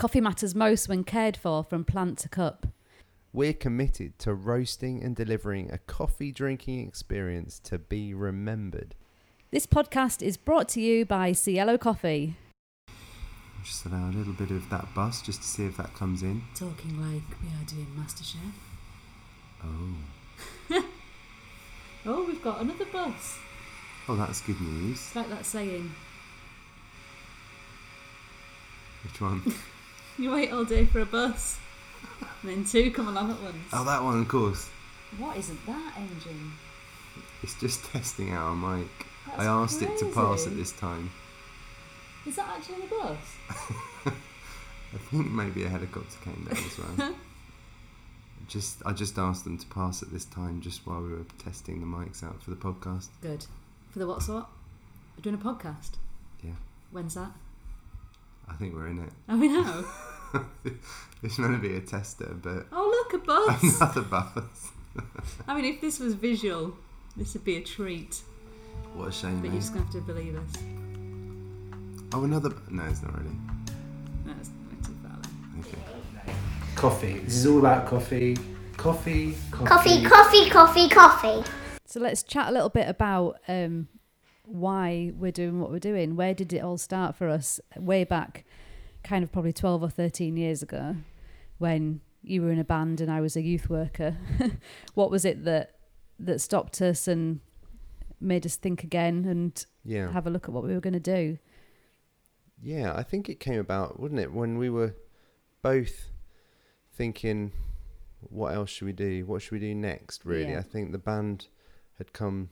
Coffee matters most when cared for from plant to cup. We're committed to roasting and delivering a coffee drinking experience to be remembered. This podcast is brought to you by Cielo Coffee. Just allow a little bit of that bus just to see if that comes in. Talking like we are doing MasterChef. Oh. Oh, we've got another bus. Oh, that's good news. It's like that saying, Which one? you wait all day for a bus, and then two come along at once. oh, that one, of course. What isn't that engine? It's just testing out our mic. That's I asked it to pass at this time. Is that actually the bus? I think maybe a helicopter came down as well. just, I just asked them to pass at this time, just while we were testing the mics out for the podcast. Good. For the what sort? We're doing a podcast. Yeah. When's that? I think we're in it. Oh, we know. It's meant to be a tester, but oh, look, a bus. another bus. I mean, if this was visual, this would be a treat. What a shame. But eh? you're just going to have to believe us. Oh, another. bu- No, it's not ready. That's way too far then. Okay. Coffee. This is all about coffee. coffee. Coffee. Coffee, coffee, coffee, coffee. So let's chat a little bit about um, why we're doing what we're doing. Where did it all start for us? Way back, kind of probably 12 or 13 years ago, when you were in a band and I was a youth worker. what was it that that stopped us and made us think again and Yeah. have a look at what we were going to do? Yeah, I think it came about, wouldn't it, when we were both thinking, what else should we do? What should we do next, really? Yeah. I think the band had come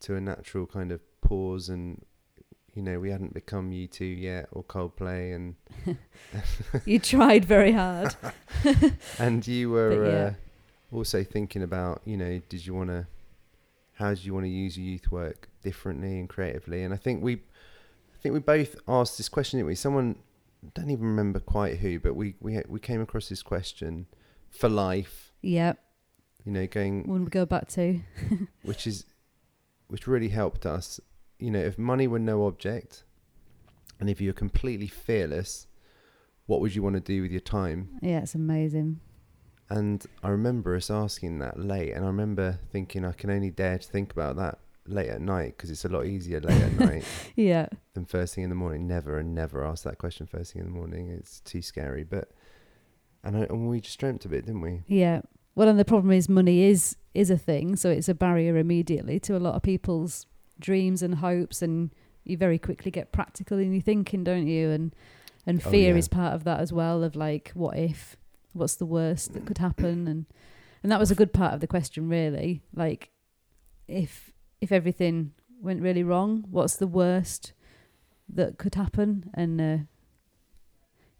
to a natural kind of pause and, you know, we hadn't become U2 yet or Coldplay and You tried very hard. and you were yeah. uh, also thinking about, you know, did you want to, how do you want to use your youth work differently and creatively? And I think we, I think we both asked this question, didn't we? Someone, don't even remember quite who, but we we we came across this question for life. Yep. You know, going when we go back to. which is which really helped us. You know, if money were no object, and if you're completely fearless, what would you want to do with your time? Yeah, it's amazing. And I remember us asking that late, and I remember thinking I can only dare to think about that late at night because it's a lot easier late at night Yeah, than first thing in the morning. Never and never ask that question first thing in the morning. It's too scary. But and, I, and we just dreamt of it, didn't we? Yeah. Well, and the problem is money is is a thing, so it's a barrier immediately to a lot of people's dreams and hopes, and you very quickly get practical in your thinking, don't you? And and Oh, fear yeah. is part of that as well. Of like, what if? What's the worst that could happen? And and that was a good part of the question, really. Like, if if everything went really wrong, what's the worst that could happen? And uh,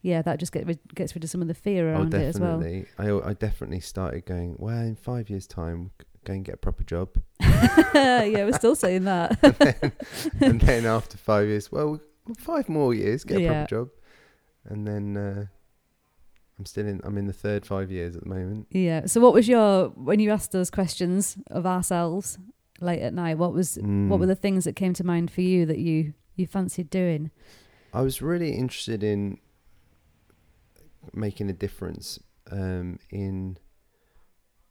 yeah, that just get rid, gets rid of some of the fear Oh, around it as well. I I definitely started going. Well, in five years' time, go and get a proper job. yeah, we're still saying that. and, then, and then after five years, well, five more years, get a Yeah. proper job. And then uh, I'm still in. I'm in the third five years at the moment. yeah. So, what was your when you asked those questions of ourselves late at night? What was what were Mm. the things that came to mind for you that you you fancied doing? I was really interested in making a difference um, in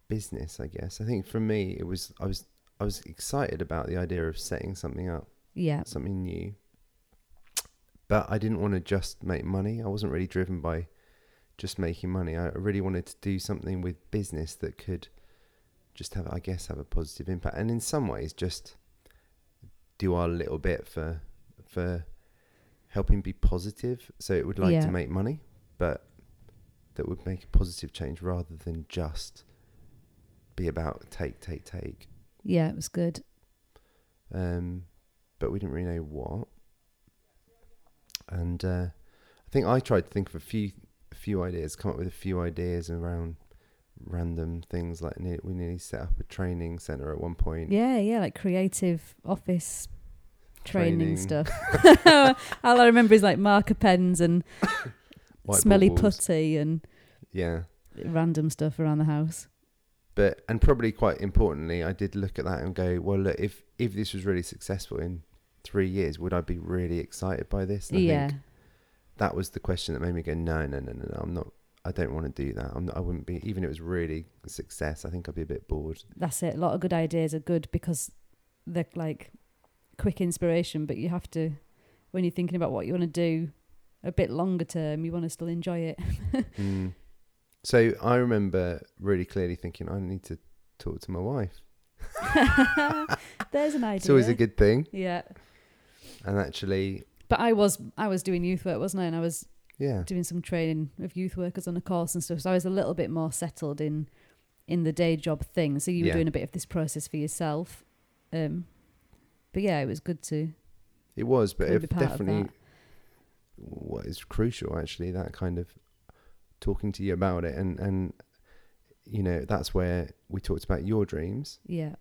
business. I guess. I think for me, it was I was I was excited about the idea of setting something up, Yeah, something new. But I didn't want to just make money. I wasn't really driven by just making money. I really wanted to do something with business that could just have, I guess, have a positive impact, and in some ways, just do our little bit for for helping be positive. So it would like Yeah. to make money, but that would make a positive change rather than just be about take, take, take. Yeah, it was good. Um, but we didn't really know what. And uh, I think I tried to think of a few a few ideas, come up with a few ideas around random things like ne- we nearly set up a training center at one point. Yeah, yeah, like creative office training, Training. stuff. All I remember is like marker pens and smelly putty and Yeah. random stuff around the house. But and probably quite importantly, I did look at that and go, well, look, if if this was really successful in three years, would I be really excited by this? And I yeah, think that was the question that made me go, no, no, no, no, no I'm not. I don't want to do that. I'm not, I wouldn't be even if it was really a success. I think I'd be a bit bored. That's it. A lot of good ideas are good because they're like quick inspiration, but you have to when you're thinking about what you want to do a bit longer term, you want to still enjoy it. Mm. So I remember really clearly thinking, I need to talk to my wife. There's an idea. It's always a good thing. Yeah. And actually, But I was I was doing youth work, wasn't I? And I was yeah, doing some training of youth workers on a course and stuff. So I was a little bit more settled in in the day job thing. So you were Yeah. doing a bit of this process for yourself. Um but yeah, it was good to it was, but it be part of definitely what is crucial actually that kind of talking to you about it and and you know that's where we talked about your dreams. Yeah.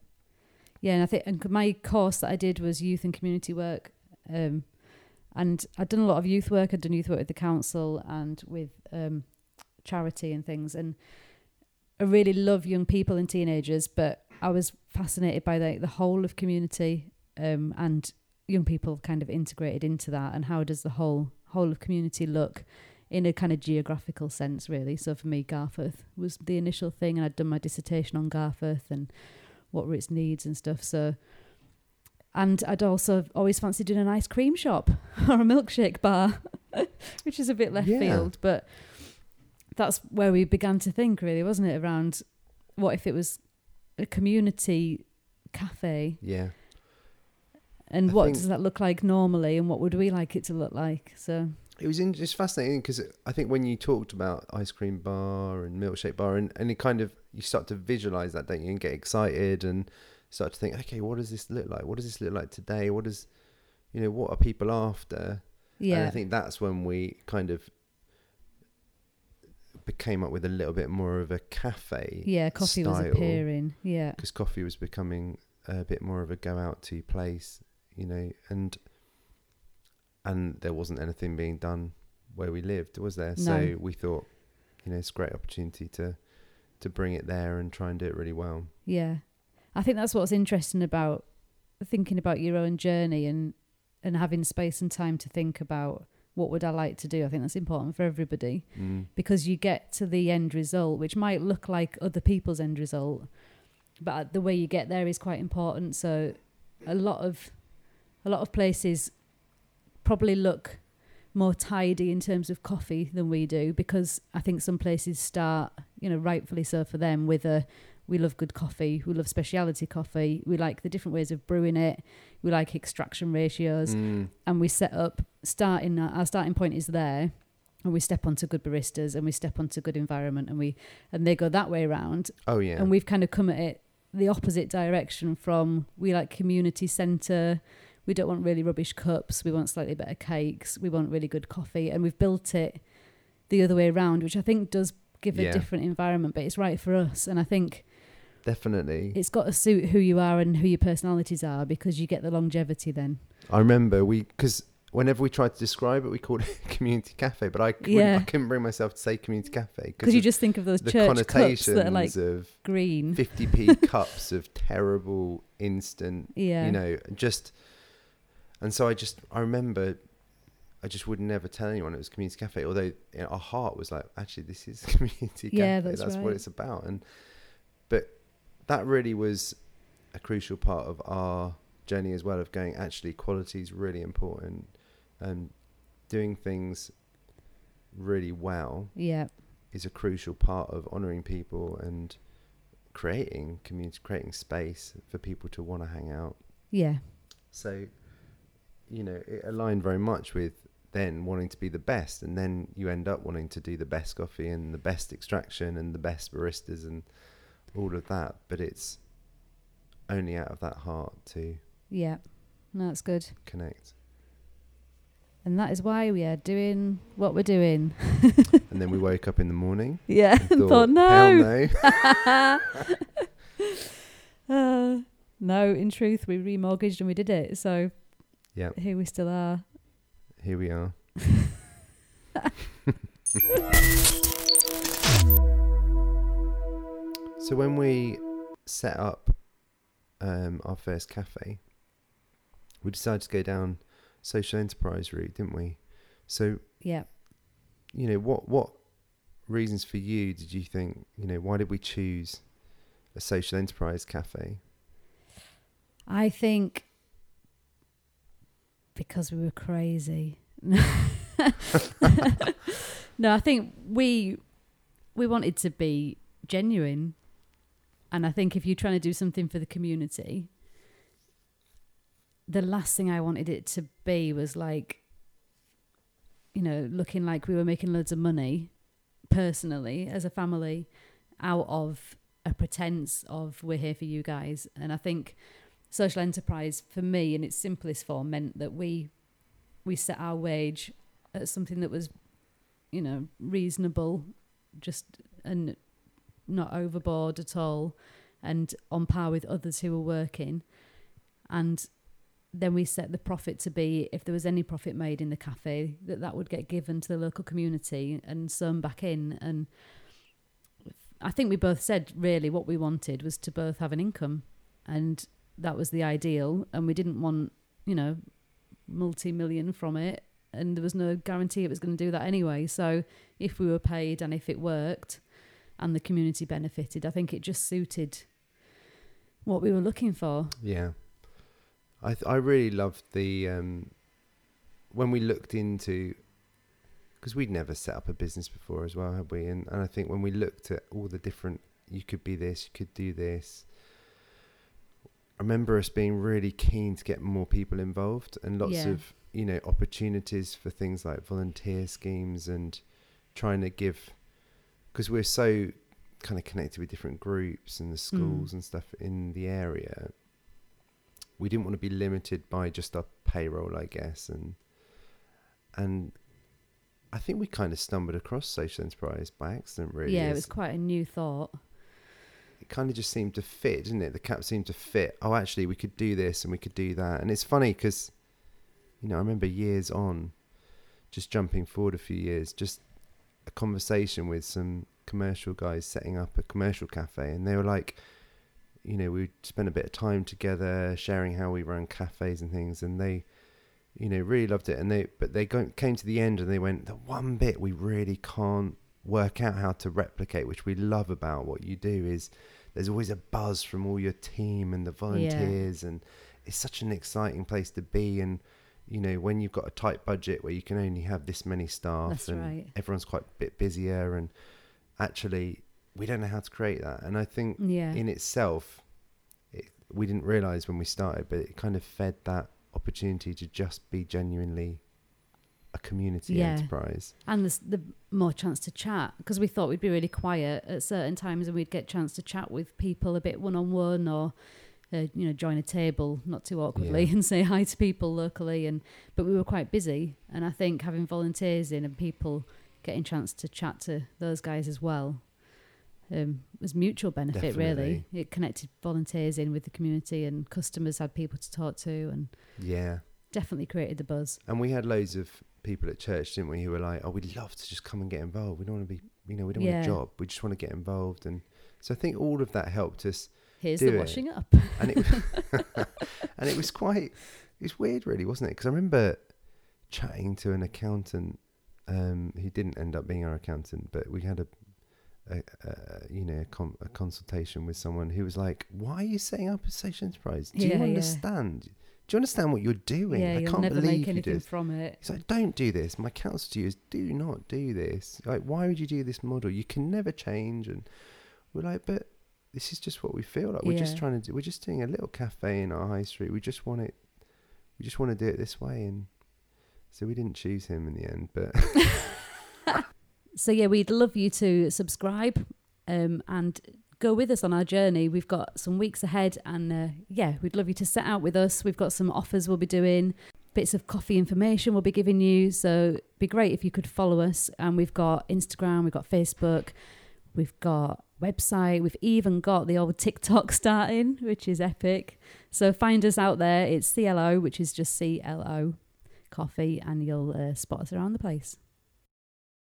Yeah, and I think and my course that I did was youth and community work. Um, and I'd done a lot of youth work. I'd done youth work with the council and with um, charity and things. And I really love young people and teenagers, but I was fascinated by the, the whole of community um, and young people kind of integrated into that. And how does the whole whole of community look in a kind of geographical sense, really? So for me, Garforth was the initial thing, and I'd done my dissertation on Garforth and what were its needs and stuff. So, and I'd also always fancied doing an ice cream shop or a milkshake bar, which is a bit left Yeah. field, but that's where we began to think, really, wasn't it? Around what if it was a community cafe, Yeah. and I what does that look like normally, and what would we like it to look like? So, It was in, just fascinating because I think when you talked about ice cream bar and milkshake bar, and, and it kind of you start to visualize that, don't you, and get excited and start to think, okay, what does this look like? What does this look like today? What does, you know, what are people after? And yeah, I think that's when we kind of became up with a little bit more of a cafe. yeah, coffee was appearing. Yeah, because coffee was becoming a bit more of a go out to place, you know, and and there wasn't anything being done where we lived, was there? So we thought, you know, it's a great opportunity to to bring it there and try and do it really well. Yeah. I think that's what's interesting about thinking about your own journey and and having space and time to think about what would I like to do. I think that's important for everybody Mm. because you get to the end result which might look like other people's end result but the way you get there is quite important so a lot of a lot of places probably look more tidy in terms of coffee than we do because I think some places start, you know, rightfully so for them with a we love good coffee, we love speciality coffee, we like the different ways of brewing it, we like extraction ratios, Mm. and we set up starting our starting point is there, and we step onto good baristas and we step onto good environment, and we and they go that way around, Oh yeah. and we've kind of come at it the opposite direction from we like community centre we don't want really rubbish cups we want slightly better cakes we want really good coffee and we've built it the other way around which i think does give Yeah. a different environment but it's right for us and i think Definitely. it's got to suit who you are and who your personalities are because you get the longevity then I remember we because whenever we tried to describe it, we called it community cafe, but I couldn't, Yeah. I couldn't bring myself to say community cafe because you just think of those the church cups connotations that are like of green 50p cups of terrible instant yeah you know just and so i just i remember i just would never tell anyone it was community cafe although you know, our heart was like actually this is community Yeah, cafe. that's that's what it's about. And but that really was a crucial part of our journey as well of going actually quality is really important and doing things really well yeah. is a crucial part of honoring people and creating community, creating space for people to want to hang out. yeah. So, you know, it aligned very much with then wanting to be the best, and then you end up wanting to do the best coffee and the best extraction and the best baristas and all of that. But it's only out of that heart to yeah no, that's good connect. and that is why we are doing what we're doing And then we woke up in the morning yeah thought, thought hell no no. Uh, no, in truth, we remortgaged and we did it. So yeah, here we still are. here we are. so when we set up um, our first cafe, we decided to go down social enterprise route, didn't we? So Yeah. You know, what what reasons for you did you think? You know, why did we choose a social enterprise cafe? I think because we were crazy. no, I think we we wanted to be genuine. And I think if you're trying to do something for the community, the last thing I wanted it to be was like, you know, looking like we were making loads of money personally as a family out of a pretense of we're here for you guys. And I think social enterprise for me in its simplest form meant that we we set our wage at something that was, you know, reasonable, just and not overboard at all, and on par with others who were working. And then we set the profit to be if there was any profit made in the cafe that that would get given to the local community and sewn back in and I think we both said really what we wanted was to both have an income and that was the ideal and we didn't want you know multi-million from it and there was no guarantee it was going to do that anyway so if we were paid and if it worked and the community benefited i think it just suited what we were looking for Yeah, I th- I really loved the um, when we looked into because we'd never set up a business before as well, had we? And and I think when we looked at all the different, you could be this, you could do this. I remember us being really keen to get more people involved and lots Yeah. of you know opportunities for things like volunteer schemes and trying to give because we're so kind of connected with different groups and the mm. schools and stuff in the area. We didn't want to be limited by just our payroll i guess and and i think we kind of stumbled across social enterprise by accident really yeah it was quite a new thought kind of just seemed to fit, didn't it? The cap seemed to fit. Oh, actually, we could do this and we could do that. And it's funny because, you know, I remember years on, just jumping forward a few years, just a conversation with some commercial guys setting up a commercial cafe. And they were like, you know, we spent a bit of time together sharing how we run cafes and things. And they, you know, really loved it. And they, but they came to the end and they went, the one bit we really can't work out how to replicate, which we love about what you do, is there's always a buzz from all your team and the volunteers, and it's such an exciting place to be. And you know, when you've got a tight budget where you can only have this many staff, That's and right. everyone's quite a bit busier, and actually, we don't know how to create that. And I think yeah in itself, it, we didn't realize when we started, but it kind of fed that opportunity to just be genuinely a community Yeah. enterprise. and the, the more chance to chat because we thought we'd be really quiet at certain times and we'd get chance to chat with people a bit one on one or uh, you know join a table not too awkwardly Yeah. and say hi to people locally and but we were quite busy and I think having volunteers in and people getting chance to chat to those guys as well um, was mutual benefit really it connected volunteers in with the community and customers had people to talk to and Yeah. definitely created the buzz And we had loads of people at church, didn't we, who were like, "Oh, we'd love to just come and get involved. We don't want to be, you know, we don't want a job. We just want to get involved." And so I think all of that helped us. here's the it. washing up And it, and it was quite, it was weird, really, wasn't it? Because I remember chatting to an accountant um, who didn't end up being our accountant, but we had a, a, a you know, a, com- a consultation with someone who was like, "Why are you setting up a social enterprise? Do Yeah, you yeah. Do you understand what you're doing? yeah I you'll can't never believe make you do anything this." from it He's like, don't do this. My counsel to you is do not do this. Like, why would you do this model? You can never change. And we're like, but this is just what we feel like. We're just Yeah. trying to do, we're just doing a little cafe in our high street. We just want it, we just want to do it this way. And so we didn't choose him in the end, but So yeah, we'd love you to subscribe um, and go with us on our journey. We've got some weeks ahead, and uh, yeah, we'd love you to set out with us. We've got some offers we'll be doing, bits of coffee information we'll be giving you. So be great if you could follow us. And we've got Instagram, we've got Facebook, we've got website, we've even got the old TikTok starting, which is epic. So find us out there. It's Cielo, which is just C L O coffee, and you'll uh, spot us around the place.